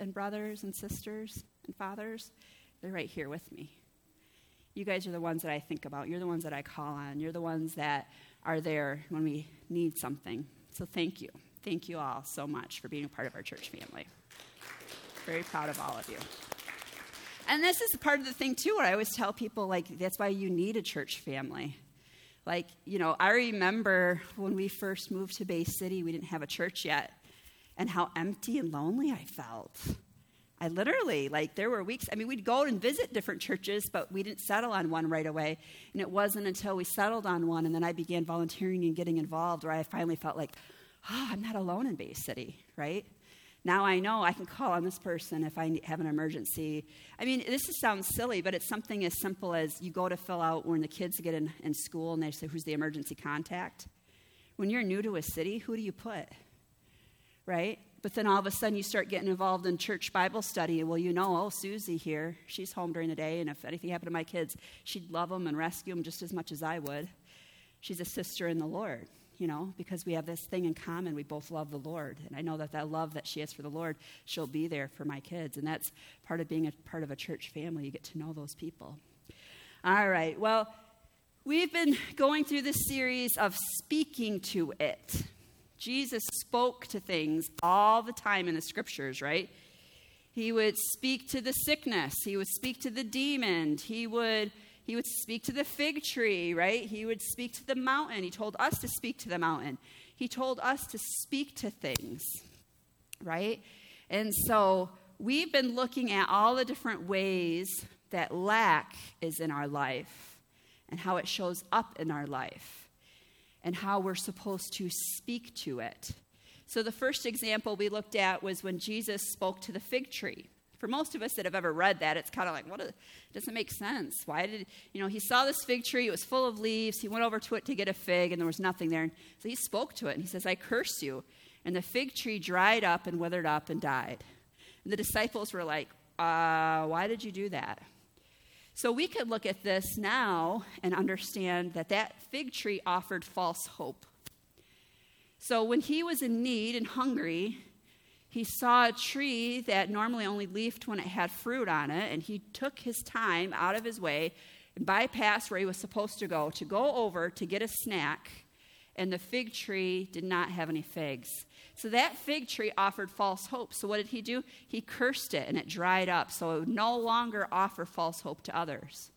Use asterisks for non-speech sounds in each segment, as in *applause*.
and brothers and sisters and fathers, they're right here with me. You guys are the ones that I think about. You're the ones that I call on. You're the ones that are there when we need something. So thank you. Thank you all so much for being a part of our church family. Very proud of all of you. And this is part of the thing, too, what I always tell people like, that's why you need a church family. Like, you know, I remember when we first moved to Bay City, we didn't have a church yet and how empty and lonely I felt. I literally, like, there were weeks, I mean, we'd go and visit different churches, but we didn't settle on one right away. And it wasn't until we settled on one and then I began volunteering and getting involved where I finally felt like, oh, I'm not alone in Bay City, right? Now I know I can call on this person if I have an emergency. I mean, this sounds silly, but it's something as simple as you go to fill out when the kids get in, in school and they say, Who's the emergency contact? When you're new to a city, who do you put? Right? But then all of a sudden you start getting involved in church Bible study. Well, you know, oh, Susie here, she's home during the day, and if anything happened to my kids, she'd love them and rescue them just as much as I would. She's a sister in the Lord, you know, because we have this thing in common. We both love the Lord. And I know that that love that she has for the Lord, she'll be there for my kids. And that's part of being a part of a church family. You get to know those people. All right, well, we've been going through this series of speaking to it. Jesus spoke to things all the time in the scriptures, right? He would speak to the sickness, he would speak to the demon, he would he would speak to the fig tree, right? He would speak to the mountain. He told us to speak to the mountain. He told us to speak to things, right? And so we've been looking at all the different ways that lack is in our life and how it shows up in our life and how we're supposed to speak to it. So, the first example we looked at was when Jesus spoke to the fig tree. For most of us that have ever read that, it's kind of like, what? A, it doesn't make sense. Why did, you know, he saw this fig tree, it was full of leaves. He went over to it to get a fig, and there was nothing there. So he spoke to it, and he says, I curse you. And the fig tree dried up and withered up and died. And the disciples were like, uh, why did you do that? So we could look at this now and understand that that fig tree offered false hope. So when he was in need and hungry, he saw a tree that normally only leafed when it had fruit on it, and he took his time out of his way and bypassed where he was supposed to go to go over to get a snack, and the fig tree did not have any figs. So that fig tree offered false hope. So what did he do? He cursed it and it dried up. So it would no longer offer false hope to others.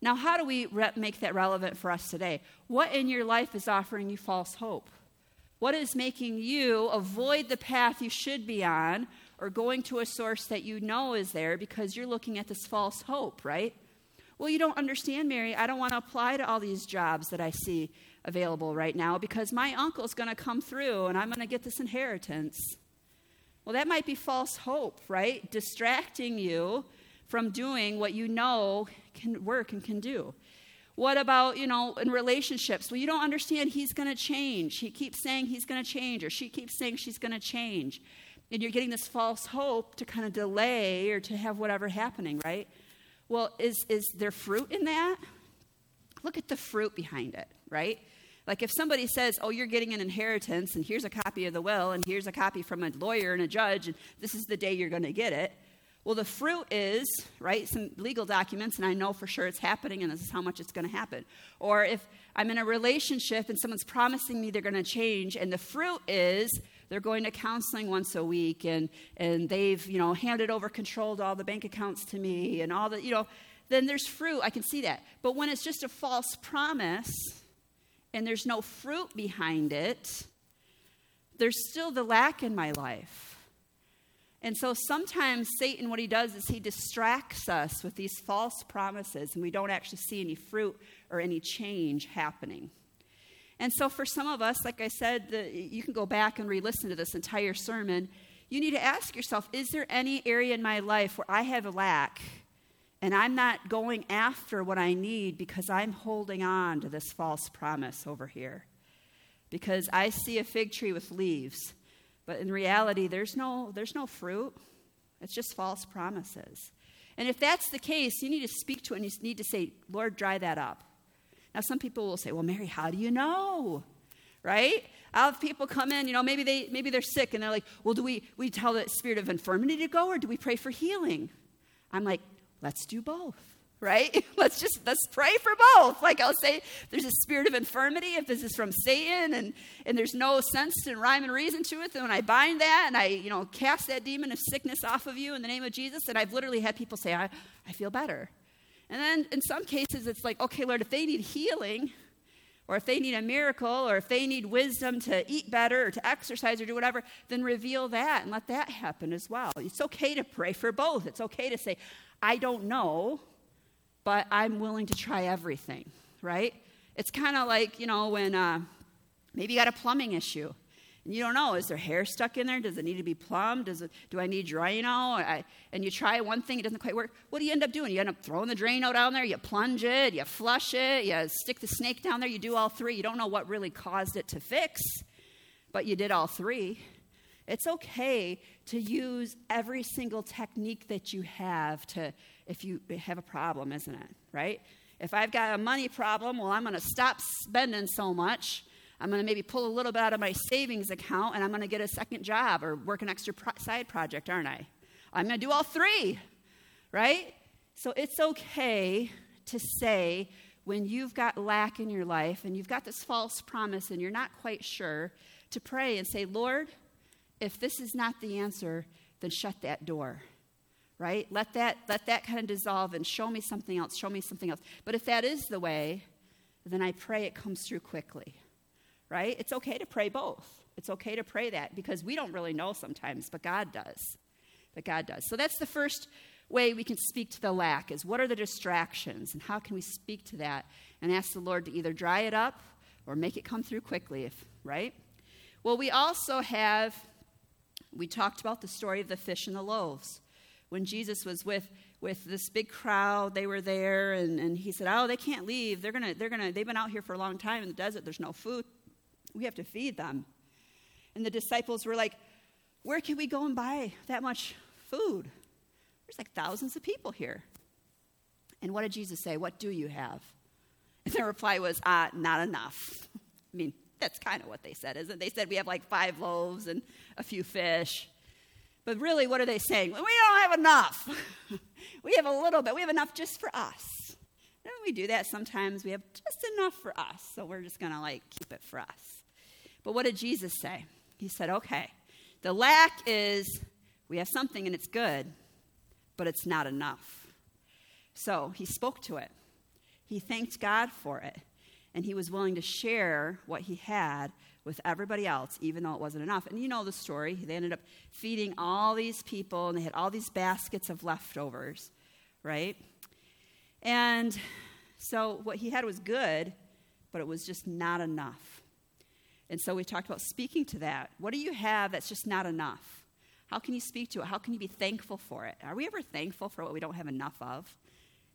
Now, how do we re- make that relevant for us today? What in your life is offering you false hope? What is making you avoid the path you should be on or going to a source that you know is there because you're looking at this false hope, right? Well, you don't understand, Mary. I don't want to apply to all these jobs that I see available right now because my uncle's going to come through and I'm going to get this inheritance. Well, that might be false hope, right? Distracting you from doing what you know can work and can do. What about, you know, in relationships? Well, you don't understand he's going to change. He keeps saying he's going to change, or she keeps saying she's going to change. And you're getting this false hope to kind of delay or to have whatever happening, right? Well, is, is there fruit in that? Look at the fruit behind it, right? Like if somebody says, Oh, you're getting an inheritance, and here's a copy of the will, and here's a copy from a lawyer and a judge, and this is the day you're going to get it. Well, the fruit is, right, some legal documents, and I know for sure it's happening, and this is how much it's going to happen. Or if I'm in a relationship and someone's promising me they're going to change, and the fruit is they're going to counseling once a week, and, and they've, you know, handed over control to all the bank accounts to me, and all the, you know, then there's fruit. I can see that. But when it's just a false promise, and there's no fruit behind it, there's still the lack in my life. And so sometimes Satan, what he does is he distracts us with these false promises, and we don't actually see any fruit or any change happening. And so for some of us, like I said, the, you can go back and re listen to this entire sermon. You need to ask yourself is there any area in my life where I have a lack? And I'm not going after what I need because I'm holding on to this false promise over here. Because I see a fig tree with leaves, but in reality, there's no, there's no fruit. It's just false promises. And if that's the case, you need to speak to it and you need to say, Lord, dry that up. Now, some people will say, Well, Mary, how do you know? Right? I'll have people come in, you know, maybe, they, maybe they're sick and they're like, well, do we, we tell the spirit of infirmity to go or do we pray for healing? I'm like, let's do both right? *laughs* Let's just let's pray for both. Like I'll say, there's a spirit of infirmity if this is from Satan and, and there's no sense and rhyme and reason to it. Then when I bind that and I, you know, cast that demon of sickness off of you in the name of Jesus, and I've literally had people say, I, I feel better. And then in some cases it's like, okay, Lord, if they need healing, or if they need a miracle, or if they need wisdom to eat better or to exercise or do whatever, then reveal that and let that happen as well. It's okay to pray for both. It's okay to say, I don't know, but I'm willing to try everything, right? It's kind of like, you know, when uh, maybe you got a plumbing issue and you don't know, is there hair stuck in there? Does it need to be plumbed? Does it, do I need Drano? I, and you try one thing, it doesn't quite work. What do you end up doing? You end up throwing the Drano down there, you plunge it, you flush it, you stick the snake down there, you do all three. You don't know what really caused it to fix, but you did all three. It's okay to use every single technique that you have to, if you have a problem, isn't it? Right? If I've got a money problem, well, I'm going to stop spending so much I'm going to maybe pull a little bit out of my savings account and I'm going to get a second job or work an extra pro- side project, aren't I? I'm going to do all three, right? So it's okay to say when you've got lack in your life and you've got this false promise and you're not quite sure, to pray and say, Lord, if this is not the answer, then shut that door right let that let that kind of dissolve and show me something else show me something else but if that is the way then i pray it comes through quickly right? It's okay to pray both. It's okay to pray that because we don't really know sometimes, but God does. But God does. So that's the first way we can speak to the lack is what are the distractions and how can we speak to that and ask the Lord to either dry it up or make it come through quickly, if, right? Well, we also have we talked about the story of the fish and the loaves. When Jesus was with with this big crowd, they were there, and, and he said, Oh, they can't leave. They're gonna, they're gonna, they've been out here for a long time in the desert, there's no food. We have to feed them. And the disciples were like, Where can we go and buy that much food? There's like thousands of people here. And what did Jesus say? What do you have? And their reply was, Ah, Not enough. *laughs* I mean, that's kind of what they said, isn't it? They said we have like five loaves and a few fish. But really, what are they saying? We don't have enough. *laughs* we have a little bit. We have enough just for us. And we do that sometimes. We have just enough for us. So we're just going to like keep it for us. But what did Jesus say? He said, okay, the lack is we have something and it's good, but it's not enough. So he spoke to it. He thanked God for it. And he was willing to share what he had with everybody else, even though it wasn't enough. And you know the story. They ended up feeding all these people, and they had all these baskets of leftovers, right? And so what he had was good, but it was just not enough. And so we talked about speaking to that. What do you have that's just not enough? How can you speak to it? How can you be thankful for it? Are we ever thankful for what we don't have enough of?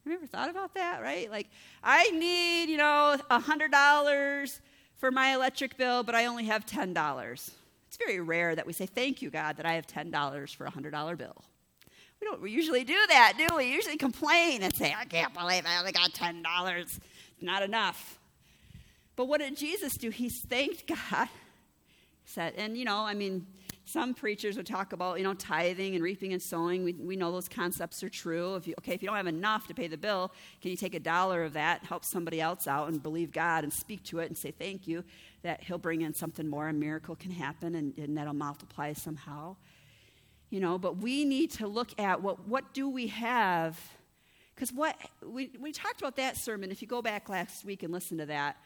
You ever thought about that, right? Like, I need, you know, $100 for my electric bill, but I only have $10. It's very rare that we say, Thank you, God, that I have $10 for a $100 bill. We don't usually do that, do we? We usually complain and say, I can't believe I only got $10. It's not enough. But what did Jesus do? He thanked God. Said, and you know, I mean, some preachers would talk about, you know, tithing and reaping and sowing. We, we know those concepts are true. If you, okay, if you don't have enough to pay the bill, can you take a dollar of that, help somebody else out, and believe God and speak to it and say thank you that He'll bring in something more, a miracle can happen, and, and that'll multiply somehow. You know, but we need to look at what what do we have? Because what we, we talked about that sermon, if you go back last week and listen to that,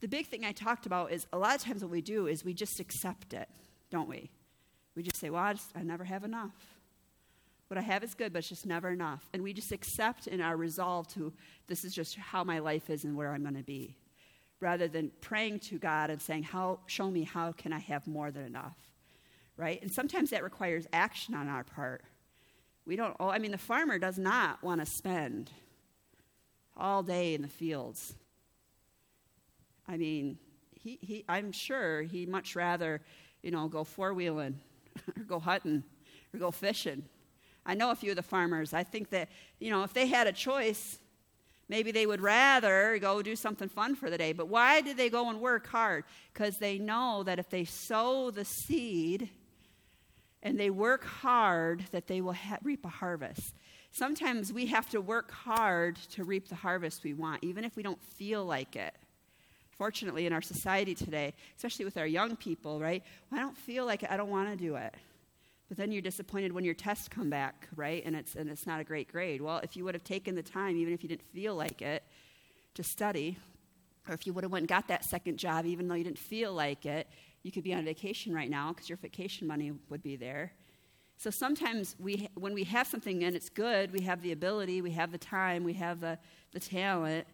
the big thing I talked about is a lot of times what we do is we just accept it, don't we? We just say, well, I, just, I never have enough. What I have is good, but it's just never enough. And we just accept in our resolve to, this is just how my life is and where I'm going to be. Rather than praying to God and saying, how, show me how can I have more than enough. Right? And sometimes that requires action on our part. We don't, oh, I mean, the farmer does not want to spend all day in the fields I mean, he, he, I'm sure he'd much rather, you know, go four wheeling *laughs* or go hunting or go fishing. I know a few of the farmers. I think that, you know, if they had a choice Maybe they would rather go do something fun for the day. But why did they go and work hard? Because they know that if they sow the seed and they work hard, that they will ha- reap a harvest. Sometimes we have to work hard to reap the harvest we want, even if we don't feel like it. Fortunately, in our society today, especially with our young people, right? Well, I don't feel like it. I don't want to do it. But then you're disappointed when your tests come back, right? And it's, and it's not a great grade. Well, if you would have taken the time, even if you didn't feel like it, to study, or if you would have went and got that second job, even though you didn't feel like it, you could be on vacation right now because your vacation money would be there. So sometimes we, when we have something and it's good, we have the ability, we have the time, we have the, the talent,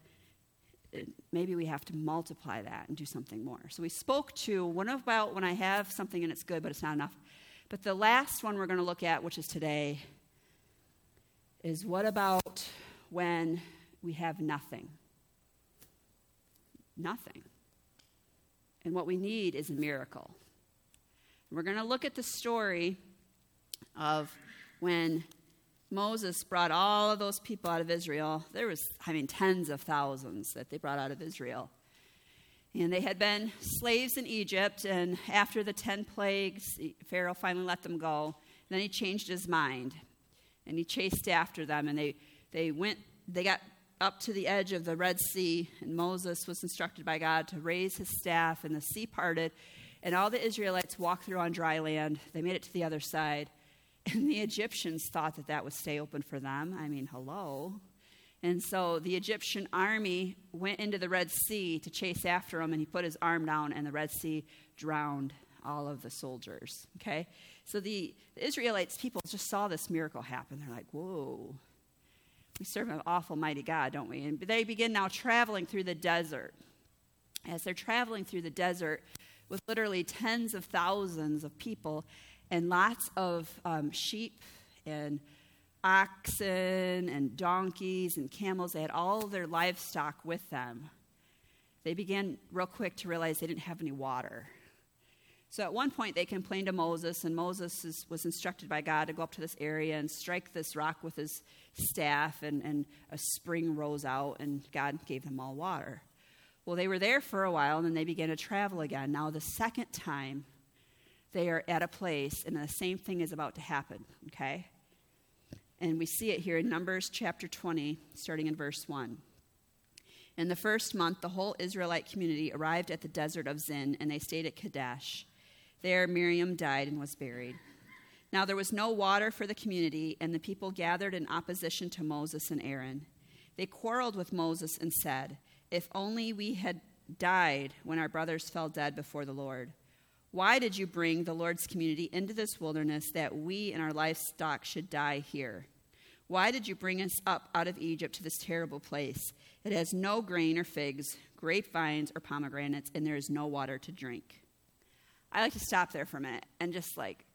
maybe we have to multiply that and do something more. So we spoke to what about when I have something and it's good, but it's not enough. But the last one we're going to look at, which is today, is what about when we have nothing? Nothing. And what we need is a miracle. We're going to look at the story of when Moses brought all of those people out of Israel. There was, I mean, tens of thousands that they brought out of Israel. And they had been slaves in Egypt, and after the 10 plagues, Pharaoh finally let them go. And then he changed his mind, and he chased after them, and they, they went, they got up to the edge of the Red Sea, and Moses was instructed by God to raise his staff, and the sea parted, and all the Israelites walked through on dry land. They made it to the other side, and the Egyptians thought that that would stay open for them. I mean, hello. And so the Egyptian army went into the Red Sea to chase after him, and he put his arm down, and the Red Sea drowned all of the soldiers. Okay? So the, the Israelites, people just saw this miracle happen. They're like, whoa, we serve an awful mighty God, don't we? And they begin now traveling through the desert. As they're traveling through the desert with literally tens of thousands of people and lots of um, sheep and oxen and donkeys and camels. They had all their livestock with them. They began real quick to realize they didn't have any water. So at one point, they complained to Moses, and Moses is, was instructed by God to go up to this area and strike this rock with his staff, and, and a spring rose out, and God gave them all water. Well, they were there for a while, and then they began to travel again. Now, the second time, they are at a place, and the same thing is about to happen, okay? And we see it here in Numbers chapter 20, starting in verse 1. In the first month, the whole Israelite community arrived at the desert of Zin, and they stayed at Kadesh. There, Miriam died and was buried. Now, there was no water for the community, and the people gathered in opposition to Moses and Aaron. They quarreled with Moses and said, If only we had died when our brothers fell dead before the Lord. Why did you bring the Lord's community into this wilderness that we and our livestock should die here? Why did you bring us up out of Egypt to this terrible place? It has no grain or figs, grapevines or pomegranates, and there is no water to drink. I like to stop there for a minute and just like,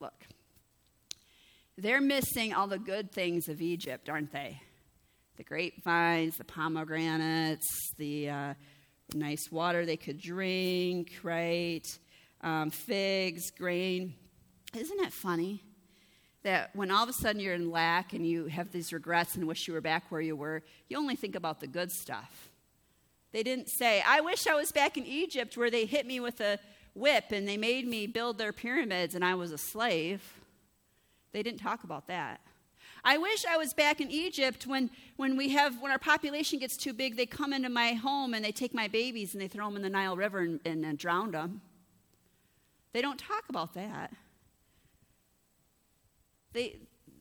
look. They're missing all the good things of Egypt, aren't they? The grapevines, the pomegranates, the uh, nice water they could drink, right? Um, figs, grain. Isn't it funny that when all of a sudden you're in lack and you have these regrets and wish you were back where you were, you only think about the good stuff. They didn't say, I wish I was back in Egypt where they hit me with a whip and they made me build their pyramids and I was a slave. They didn't talk about that. I wish I was back in Egypt when, when we have when our population gets too big, they come into my home and they take my babies and they throw them in the Nile River and, and, and drown them. They don't talk about that. They,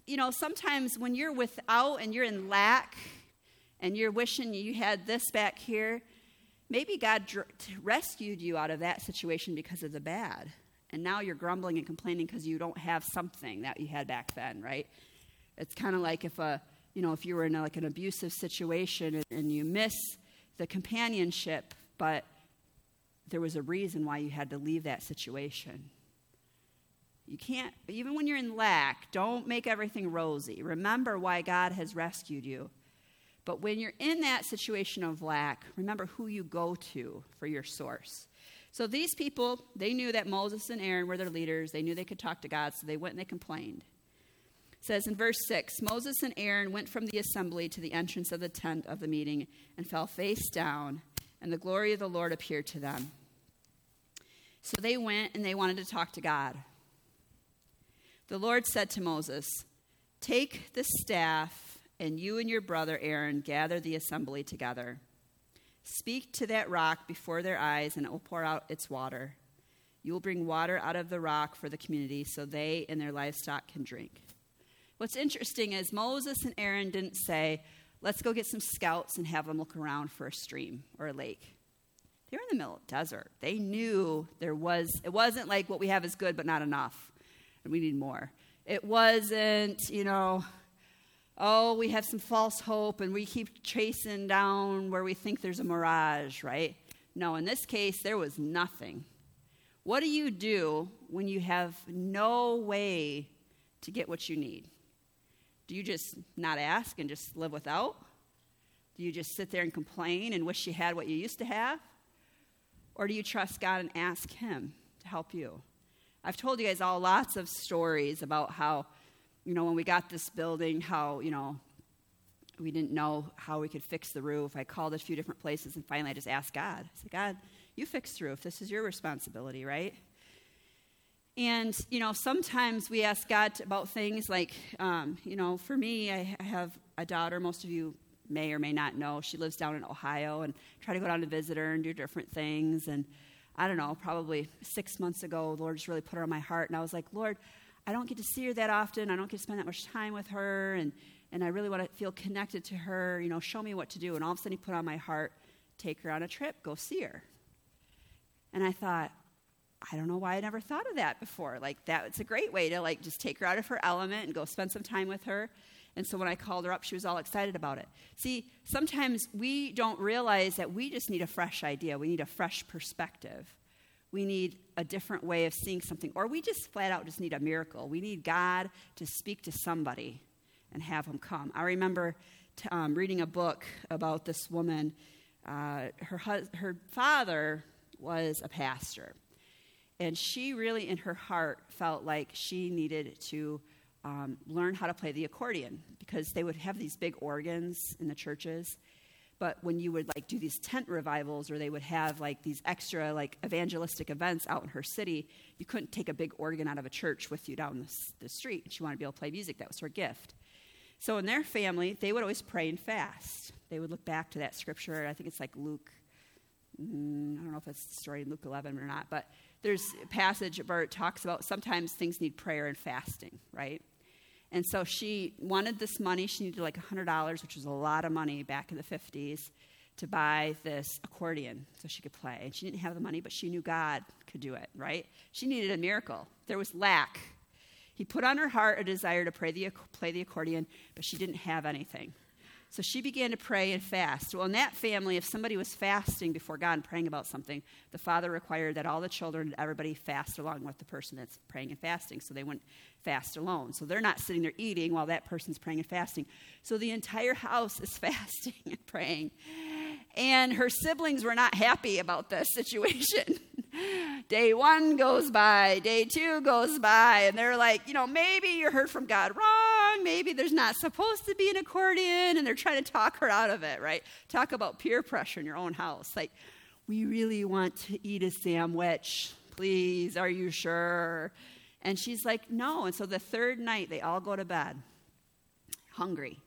you know, sometimes when you're without and you're in lack and you're wishing you had this back here, maybe God dr- rescued you out of that situation because of the bad. And now you're grumbling and complaining because you don't have something that you had back then, right? It's kind of like if a, you know, if you were in a, like an abusive situation and, and you miss the companionship, but there was a reason why you had to leave that situation. You can't, even when you're in lack, don't make everything rosy. Remember why God has rescued you. But when you're in that situation of lack, remember who you go to for your source. So these people, they knew that Moses and Aaron were their leaders. They knew they could talk to God, so they went and they complained. It says in verse 6 Moses and Aaron went from the assembly to the entrance of the tent of the meeting and fell face down, and the glory of the Lord appeared to them. So they went and they wanted to talk to God. The Lord said to Moses, Take the staff, and you and your brother Aaron gather the assembly together. Speak to that rock before their eyes, and it will pour out its water. You will bring water out of the rock for the community so they and their livestock can drink. What's interesting is Moses and Aaron didn't say, let's go get some scouts and have them look around for a stream or a lake. They were in the middle of the desert. They knew there was, it wasn't like what we have is good but not enough, and we need more. It wasn't, you know, oh, we have some false hope and we keep chasing down where we think there's a mirage, right? No, in this case, there was nothing. What do you do when you have no way to get what you need? Do you just not ask and just live without? Do you just sit there and complain and wish you had what you used to have? Or do you trust God and ask Him to help you? I've told you guys all lots of stories about how, you know, when we got this building, how, you know, we didn't know how we could fix the roof. I called a few different places and finally I just asked God. I said, God, you fix the roof. This is your responsibility, right? And, you know, sometimes we ask God about things like, um, you know, for me, I have a daughter, most of you may or may not know. She lives down in Ohio and try to go down to visit her and do different things. And I don't know, probably six months ago, the Lord just really put her on my heart. And I was like, Lord, I don't get to see her that often. I don't get to spend that much time with her. And, and I really want to feel connected to her. You know, show me what to do. And all of a sudden, He put on my heart, take her on a trip, go see her. And I thought, I don't know why I never thought of that before. Like that it's a great way to like just take her out of her element and go spend some time with her. And so when I called her up, she was all excited about it. See, sometimes we don't realize that we just need a fresh idea. We need a fresh perspective. We need a different way of seeing something. Or we just flat out just need a miracle. We need God to speak to somebody and have them come. I remember t- um, reading a book about this woman. Uh, her, her father was a pastor and she really, in her heart, felt like she needed to um, learn how to play the accordion because they would have these big organs in the churches. But when you would like do these tent revivals or they would have like these extra like evangelistic events out in her city, you couldn't take a big organ out of a church with you down the, the street. She wanted to be able to play music. That was her gift. So in their family, they would always pray and fast. They would look back to that scripture. I think it's like Luke. Mm, I don't know if it's the story in Luke 11 or not, but there's a passage where it talks about sometimes things need prayer and fasting, right? And so she wanted this money. She needed like $100, which was a lot of money back in the 50s, to buy this accordion so she could play. And she didn't have the money, but she knew God could do it, right? She needed a miracle. There was lack. He put on her heart a desire to the, play the accordion, but she didn't have anything. So she began to pray and fast. Well, in that family, if somebody was fasting before God and praying about something, the father required that all the children, and everybody fast along with the person that's praying and fasting. So they wouldn't fast alone. So they're not sitting there eating while that person's praying and fasting. So the entire house is *laughs* fasting and praying. And her siblings were not happy about this situation. *laughs* day one goes by, day two goes by, and they're like, you know, maybe you heard from God wrong, maybe there's not supposed to be an accordion, and they're trying to talk her out of it, right? Talk about peer pressure in your own house. Like, we really want to eat a sandwich. Please, are you sure? And she's like, no. And so the third night, they all go to bed hungry,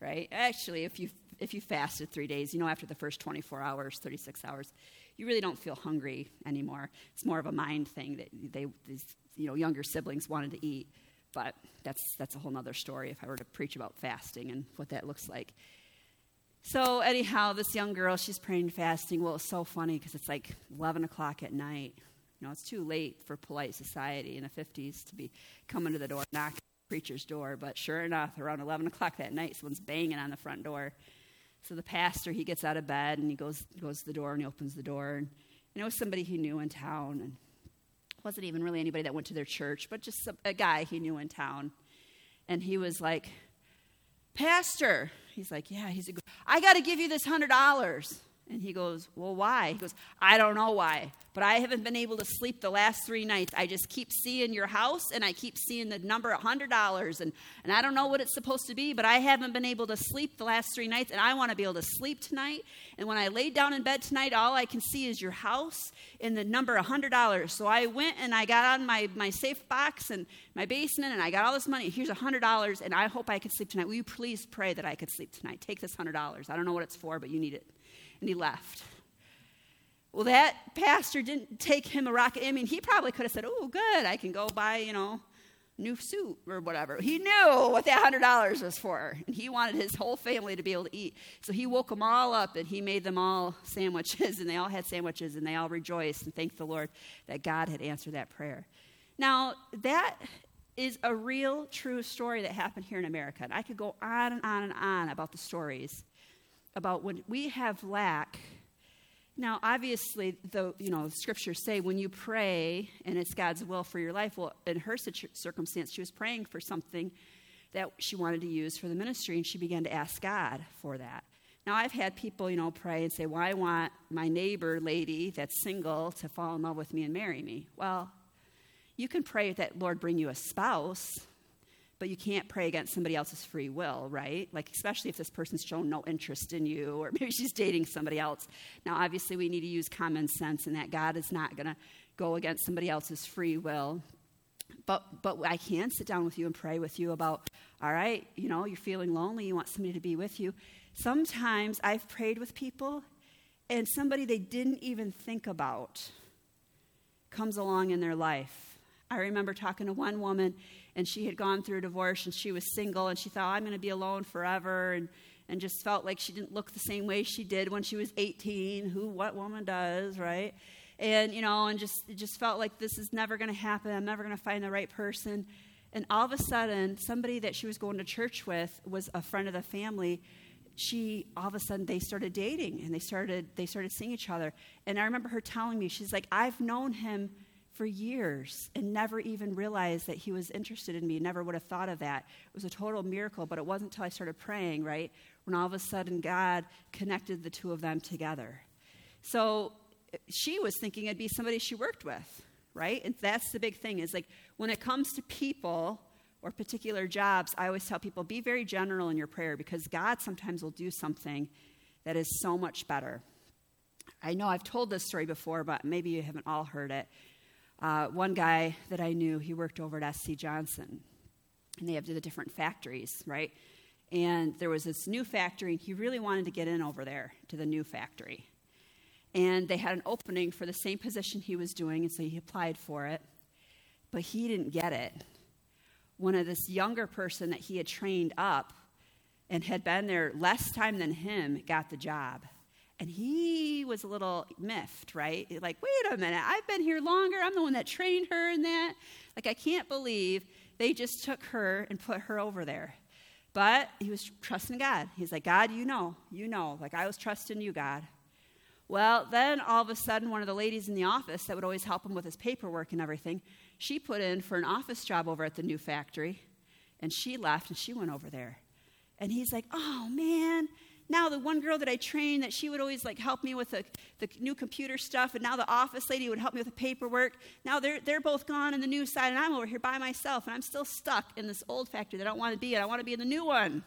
right? Actually, if you if you fasted three days, you know, after the first 24 hours, 36 hours, you really don't feel hungry anymore. It's more of a mind thing that they, these, you know, younger siblings wanted to eat. But that's, that's a whole nother story if I were to preach about fasting and what that looks like. So, anyhow, this young girl, she's praying fasting. Well, it's so funny because it's like 11 o'clock at night. You know, it's too late for polite society in the 50s to be coming to the door, knocking the preacher's door. But sure enough, around 11 o'clock that night, someone's banging on the front door. So the pastor, he gets out of bed and he goes, goes to the door and he opens the door. And, and it was somebody he knew in town. And wasn't even really anybody that went to their church, but just a, a guy he knew in town. And he was like, Pastor. He's like, Yeah, he's a good. I got to give you this $100. And he goes, Well, why? He goes, I don't know why, but I haven't been able to sleep the last three nights. I just keep seeing your house and I keep seeing the number $100. And, and I don't know what it's supposed to be, but I haven't been able to sleep the last three nights. And I want to be able to sleep tonight. And when I lay down in bed tonight, all I can see is your house and the number $100. So I went and I got on my, my safe box and my basement and I got all this money. Here's $100 and I hope I can sleep tonight. Will you please pray that I could sleep tonight? Take this $100. I don't know what it's for, but you need it and he left. Well, that pastor didn't take him a rocket. I mean, he probably could have said, Oh, good, I can go buy, you know, new suit or whatever. He knew what that $100 was for, and he wanted his whole family to be able to eat. So he woke them all up and he made them all sandwiches, *laughs* and they all had sandwiches, and they all rejoiced and thanked the Lord that God had answered that prayer. Now, that is a real, true story that happened here in America. And I could go on and on and on about the stories about when we have lack. Now, obviously, the you know scriptures say when you pray and it's God's will for your life. Well, in her circumstance, she was praying for something that she wanted to use for the ministry, and she began to ask God for that. Now, I've had people, you know, pray and say, "Well, I want my neighbor lady that's single to fall in love with me and marry me." Well, you can pray that Lord bring you a spouse, but you can't pray against somebody else's free will, right? Like, especially if this person's shown no interest in you, or *laughs* maybe she's dating somebody else. Now, obviously, we need to use common sense, and that God is not going to go against somebody else's free will. But, but I can sit down with you and pray with you about, all right, you know, you're feeling lonely, you want somebody to be with you. Sometimes I've prayed with people, and somebody they didn't even think about comes along in their life. I remember talking to one woman, and she had gone through a divorce and she was single and she thought, I'm going to be alone forever and, and just felt like she didn't look the same way she did when she was 18. Who, what woman does, right? And, you know, and just, just felt like this is never going to happen. I'm never going to find the right person. And all of a sudden, somebody that she was going to church with was a friend of the family she all of a sudden they started dating and they started they started seeing each other and i remember her telling me she's like i've known him for years and never even realized that he was interested in me, never would have thought of that. It was a total miracle, but it wasn't until I started praying, right, when all of a sudden God connected the two of them together. So she was thinking it'd be somebody she worked with, right? And that's the big thing is like when it comes to people or particular jobs, I always tell people be very general in your prayer because God sometimes will do something that is so much better. I know I've told this story before, but maybe you haven't all heard it. Uh, one guy that I knew, he worked over at SC Johnson, and they have the different factories, right? And there was this new factory, and he really wanted to get in over there to the new factory. And they had an opening for the same position he was doing, and so he applied for it, but he didn't get it. One of this younger person that he had trained up and had been there less time than him got the job. And he was a little miffed, right? Like, wait a minute, I've been here longer. I'm the one that trained her in that. Like, I can't believe they just took her and put her over there. But he was trusting God. He's like, God, you know, you know. Like, I was trusting you, God. Well, then all of a sudden, one of the ladies in the office that would always help him with his paperwork and everything, she put in for an office job over at the new factory. And she left and she went over there. And he's like, oh, man now the one girl that I trained that she would always like help me with the, the new computer stuff, and now the office lady would help me with the paperwork. Now they're, they're both gone in the new side, and I'm over here by myself, and I'm still stuck in this old factory that I don't want to be in. I want to be in the new one.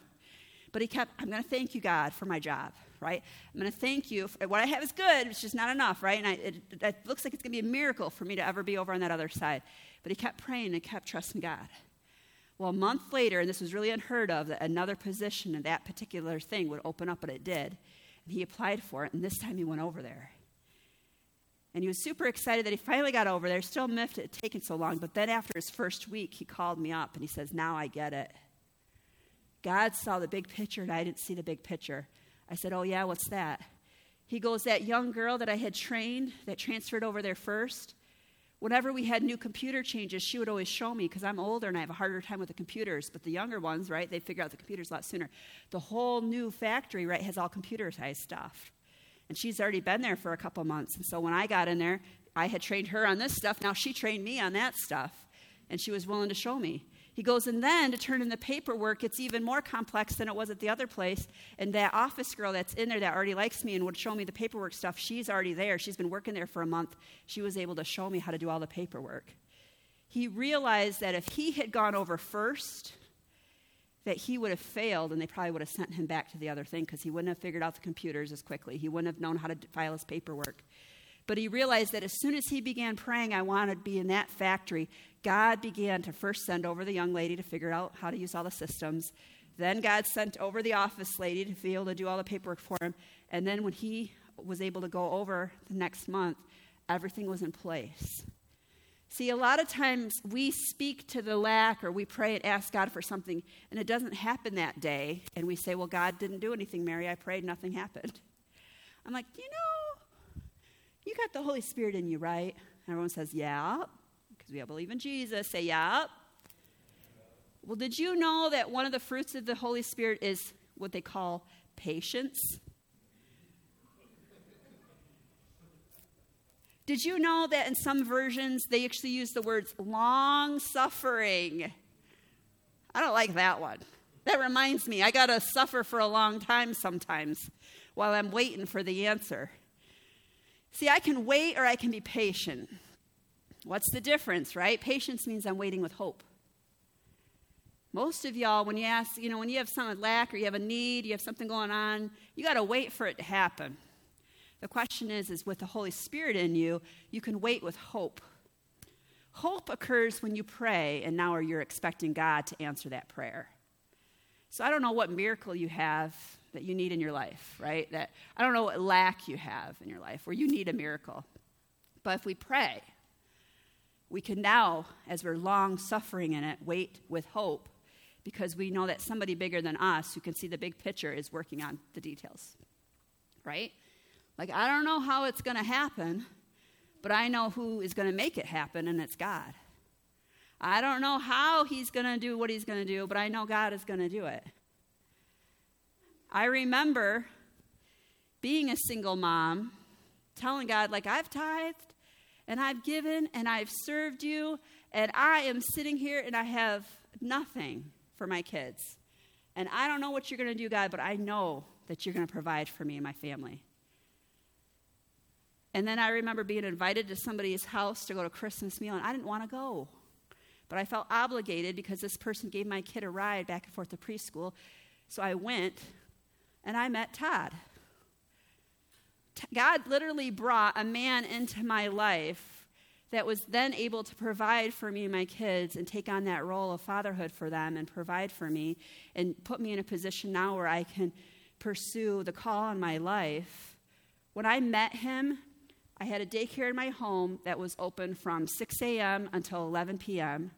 But he kept, I'm going to thank you, God, for my job, right? I'm going to thank you. For, what I have is good, it's just not enough, right? And I, it, it looks like it's going to be a miracle for me to ever be over on that other side. But he kept praying and kept trusting God. Well, a month later, and this was really unheard of, that another position in that particular thing would open up, but it did. And he applied for it, and this time he went over there. And he was super excited that he finally got over there, still miffed it had taken so long. But then after his first week, he called me up and he says, Now I get it. God saw the big picture, and I didn't see the big picture. I said, Oh, yeah, what's that? He goes, That young girl that I had trained that transferred over there first, Whenever we had new computer changes, she would always show me because I'm older and I have a harder time with the computers. But the younger ones, right, they figure out the computers a lot sooner. The whole new factory, right, has all computerized stuff. And she's already been there for a couple months. And so when I got in there, I had trained her on this stuff. Now she trained me on that stuff. And she was willing to show me. He goes, and then to turn in the paperwork, it's even more complex than it was at the other place. And that office girl that's in there that already likes me and would show me the paperwork stuff, she's already there. She's been working there for a month. She was able to show me how to do all the paperwork. He realized that if he had gone over first, that he would have failed and they probably would have sent him back to the other thing because he wouldn't have figured out the computers as quickly. He wouldn't have known how to file his paperwork. But he realized that as soon as he began praying, I want to be in that factory, God began to first send over the young lady to figure out how to use all the systems. Then God sent over the office lady to be able to do all the paperwork for him. And then when he was able to go over the next month, everything was in place. See, a lot of times we speak to the lack or we pray and ask God for something, and it doesn't happen that day. And we say, Well, God didn't do anything, Mary. I prayed, nothing happened. I'm like, You know, you got the Holy Spirit in you, right? And everyone says, Yeah, because we all believe in Jesus. Say, Yeah. Well, did you know that one of the fruits of the Holy Spirit is what they call patience? Did you know that in some versions they actually use the words long suffering? I don't like that one. That reminds me, I got to suffer for a long time sometimes while I'm waiting for the answer. See, I can wait or I can be patient. What's the difference, right? Patience means I'm waiting with hope. Most of y'all, when you ask, you know, when you have some lack or you have a need, you have something going on, you got to wait for it to happen. The question is, is with the Holy Spirit in you, you can wait with hope. Hope occurs when you pray, and now you're expecting God to answer that prayer. So I don't know what miracle you have that you need in your life, right? That I don't know what lack you have in your life where you need a miracle. But if we pray, we can now, as we're long suffering in it, wait with hope because we know that somebody bigger than us who can see the big picture is working on the details, right? Like, I don't know how it's going to happen, but I know who is going to make it happen, and it's God. I don't know how he's going to do what he's going to do, but I know God is going to do it. I remember being a single mom, telling God, like, I've tithed and I've given and I've served you, and I am sitting here and I have nothing for my kids. And I don't know what you're going to do, God, but I know that you're going to provide for me and my family. And then I remember being invited to somebody's house to go to Christmas meal, and I didn't want to go. But I felt obligated because this person gave my kid a ride back and forth to preschool. So I went and I met Todd. God literally brought a man into my life that was then able to provide for me and my kids and take on that role of fatherhood for them and provide for me and put me in a position now where I can pursue the call on my life. When I met him, I had a daycare in my home that was open from 6 a.m. until 11 p.m.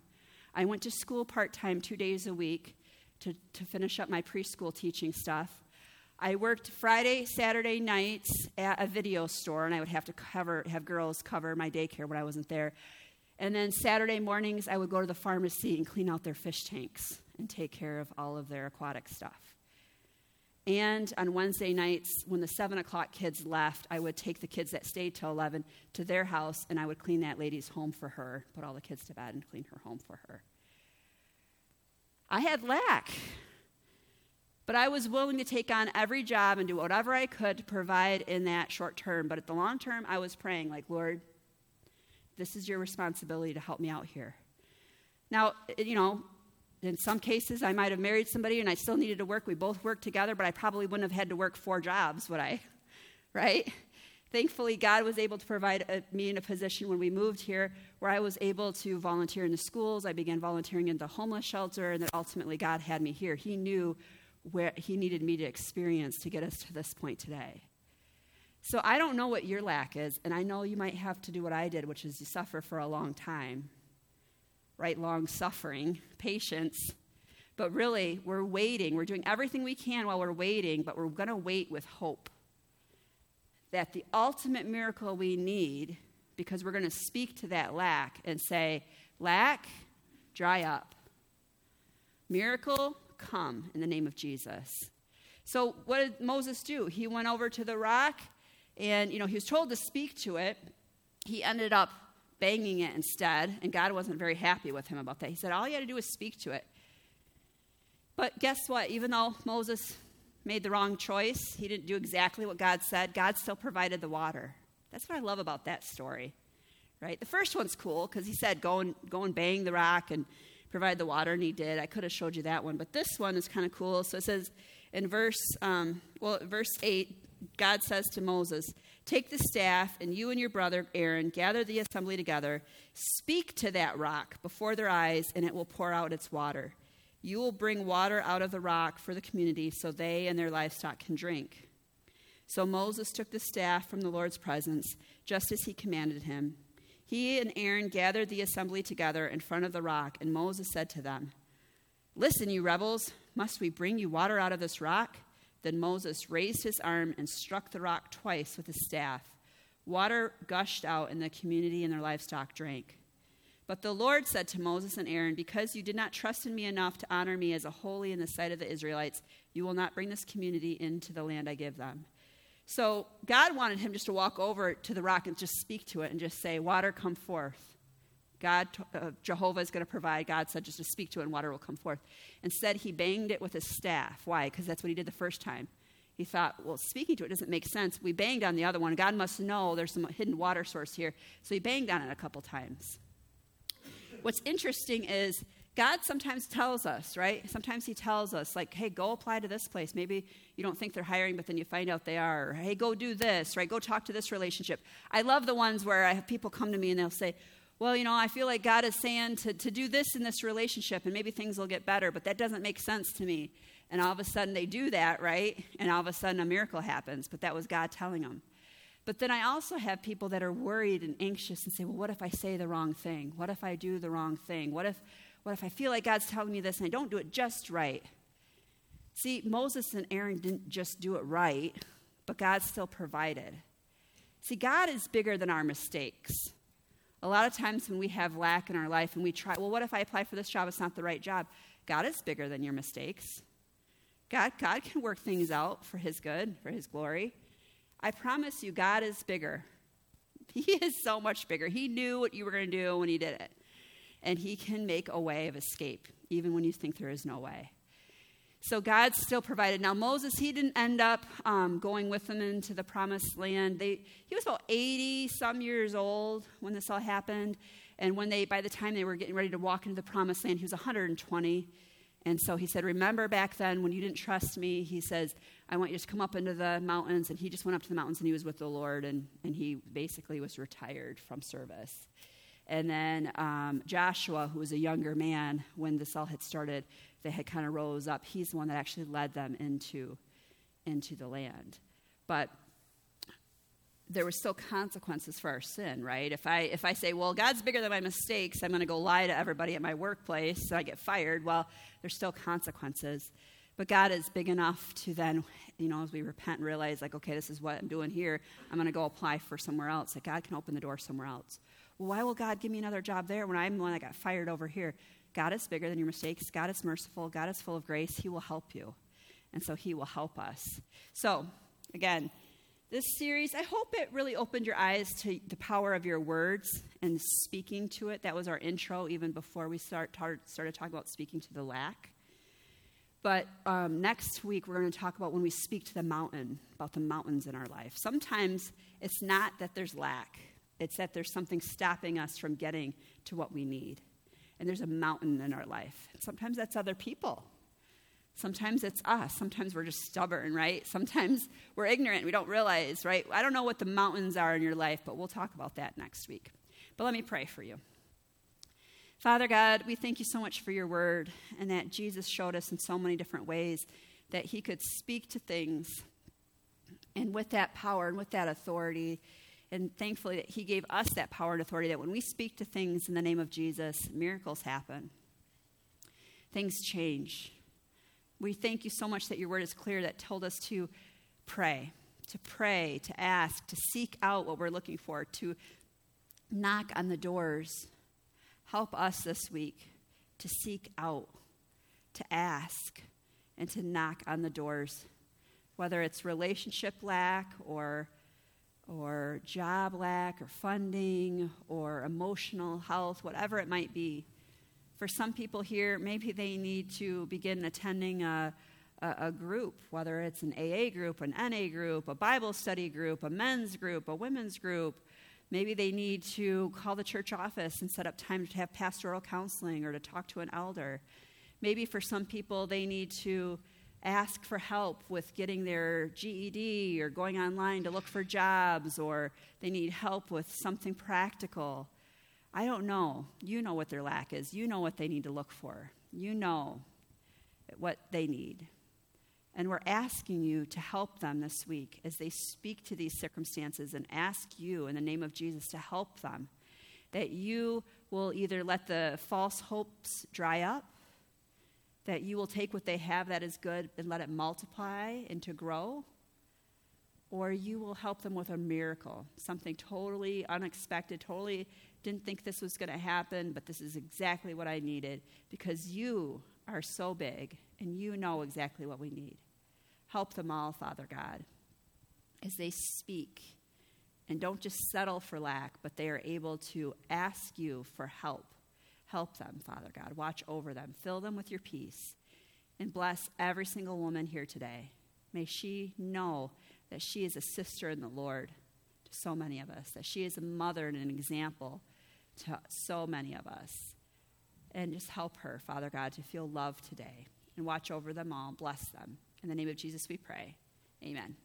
I went to school part time two days a week to, to finish up my preschool teaching stuff. I worked Friday, Saturday nights at a video store, and I would have to cover, have girls cover my daycare when I wasn't there. And then Saturday mornings, I would go to the pharmacy and clean out their fish tanks and take care of all of their aquatic stuff. And on Wednesday nights, when the 7 o'clock kids left, I would take the kids that stayed till 11 to their house and I would clean that lady's home for her, put all the kids to bed and clean her home for her. I had lack, but I was willing to take on every job and do whatever I could to provide in that short term. But at the long term, I was praying, like, Lord, this is your responsibility to help me out here. Now, you know, in some cases, I might have married somebody and I still needed to work. We both worked together, but I probably wouldn't have had to work four jobs, would I? *laughs* Right? Thankfully, God was able to provide a, me in a position when we moved here where I was able to volunteer in the schools. I began volunteering in the homeless shelter, and then ultimately, God had me here. He knew where He needed me to experience to get us to this point today. So I don't know what your lack is, and I know you might have to do what I did, which is suffer for a long time right? Long suffering, patience. But really, we're waiting. We're doing everything we can while we're waiting, but we're going to wait with hope that the ultimate miracle we need, because we're going to speak to that lack and say, Lack, dry up. Miracle, come in the name of Jesus. So, what did Moses do? He went over to the rock and, you know, he was told to speak to it. He ended up banging it instead, and God wasn't very happy with him about that. He said, All you had to do was speak to it. But guess what? Even though Moses made the wrong choice, he didn't do exactly what God said, God still provided the water. That's what I love about that story, right? The first one's cool because he said, go and, go and bang the rock and provide the water, and he did. I could have showed you that one, but this one is kind of cool. So it says in verse, um, well, verse 8, God says to Moses, Take the staff, and you and your brother Aaron gather the assembly together. Speak to that rock before their eyes, and it will pour out its water. You will bring water out of the rock for the community so they and their livestock can drink. So Moses took the staff from the Lord's presence, just as he commanded him. He and Aaron gathered the assembly together in front of the rock, and Moses said to them, Listen, you rebels, must we bring you water out of this rock? Then Moses raised his arm and struck the rock twice with his staff. Water gushed out, and the community and their livestock drank. But the Lord said to Moses and Aaron, Because you did not trust in me enough to honor me as a holy in the sight of the Israelites, you will not bring this community into the land I give them. So God wanted him just to walk over to the rock and just speak to it and just say, Water, come forth. God, uh, Jehovah is going to provide. God said just to speak to it and water will come forth. Instead, he banged it with his staff. Why? Because that's what he did the first time. He thought, well, speaking to it doesn't make sense. We banged on the other one. God must know there's some hidden water source here. So he banged on it a couple times what's interesting is God sometimes tells us, right? Sometimes He tells us, like, hey, go apply to this place. Maybe you don't think they're hiring, but then you find out they are. Or, hey, go do this, right? Go talk to this relationship. I love the ones where I have people come to me and they'll say, well, you know, I feel like God is saying to, to do this in this relationship and maybe things will get better, but that doesn't make sense to me. And all of a sudden they do that, right? And all of a sudden a miracle happens, but that was God telling them. But then I also have people that are worried and anxious and say, well, what if I say the wrong thing? What if I do the wrong thing? What if, what if I feel like God's telling me this and I don't do it just right? See, Moses and Aaron didn't just do it right, but God still provided. See, God is bigger than our mistakes. A lot of times when we have lack in our life and we try, well, what if I apply for this job? It's not the right job. God is bigger than your mistakes. God, God can work things out for His good, for His glory. I promise you, God is bigger. *laughs* He is so much bigger. He knew what you were going to do when He did it. And He can make a way of escape, even when you think there is no way. So God still provided. Now, Moses, he didn't end up um, going with them into the promised land. They, he was about 80 some years old when this all happened. And when they, by the time they were getting ready to walk into the promised land, he was 120. And so he said, Remember back then when you didn't trust me? He says, I want you to come up into the mountains. And he just went up to the mountains and he was with the Lord. And, and he basically was retired from service. And then um, Joshua, who was a younger man when this all had started, they had kind of rose up. He's the one that actually led them into, into the land. But there were still consequences for our sin, right? If I if I say, well, God's bigger than my mistakes, I'm going to go lie to everybody at my workplace, so I get fired. Well, there's still consequences, but God is big enough to then, you know, as we repent and realize, like, okay, this is what I'm doing here. I'm going to go apply for somewhere else. Like God can open the door somewhere else. Why will God give me another job there when I'm the one that got fired over here? God is bigger than your mistakes. God is merciful. God is full of grace. He will help you, and so He will help us. So, again this series, I hope it really opened your eyes to the power of your words and speaking to it. That was our intro, even before we start, started talking about speaking to the lack. But um, next week, we're going to talk about when we speak to the mountain, about the mountains in our life. Sometimes it's not that there's lack, it's that there's something stopping us from getting to what we need. And there's a mountain in our life. Sometimes that's other people. Sometimes it's us. Sometimes we're just stubborn, right? Sometimes we're ignorant. We don't realize, right? I don't know what the mountains are in your life, but we'll talk about that next week. But let me pray for you. Father God, we thank you so much for your word and that Jesus showed us in so many different ways that he could speak to things and with that power and with that authority. And thankfully, that he gave us that power and authority that when we speak to things in the name of Jesus, miracles happen, things change. We thank you so much that your word is clear that told us to pray, to pray, to ask, to seek out what we're looking for, to knock on the doors. Help us this week to seek out, to ask, and to knock on the doors, whether it's relationship lack or or job lack or funding or emotional health, whatever it might be. For some people here, maybe they need to begin attending a, a, a, group, whether it's an AA group, an NA group, a Bible study group, a men's group, a women's group. Maybe they need to call the church office and set up time to have pastoral counseling or to talk to an elder. Maybe for some people, they need to ask for help with getting their GED or going online to look for jobs or they need help with something practical. I don't know. You know what their lack is. You know what they need to look for. You know what they need. And we're asking you to help them this week as they speak to these circumstances and ask you in the name of Jesus to help them. That you will either let the false hopes dry up that you will take what they have that is good and let it multiply and to grow, or you will help them with a miracle, something totally unexpected, totally didn't think this was going to happen, but this is exactly what I needed because you are so big and you know exactly what we need. Help them all, Father God, as they speak. And don't just settle for lack, but they are able to ask you for help Help them, Father God. Watch over them. Fill them with your peace. And bless every single woman here today. May she know that she is a sister in the Lord to so many of us, that she is a mother and an example to so many of us. And just help her, Father God, to feel love today. And watch over them all. Bless them. In the name of Jesus, we pray. Amen.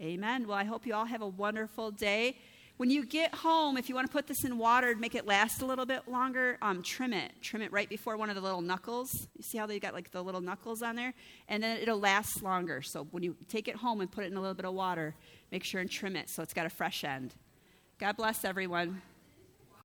Amen. Amen. Well, I hope you all have a wonderful day. When you get home, if you want to put this in water to make it last a little bit longer, um, trim it. Trim it right before one of the little knuckles. You see how they got like the little knuckles on there? And then it'll last longer. So when you take it home and put it in a little bit of water, make sure and trim it so it's got a fresh end. God bless everyone.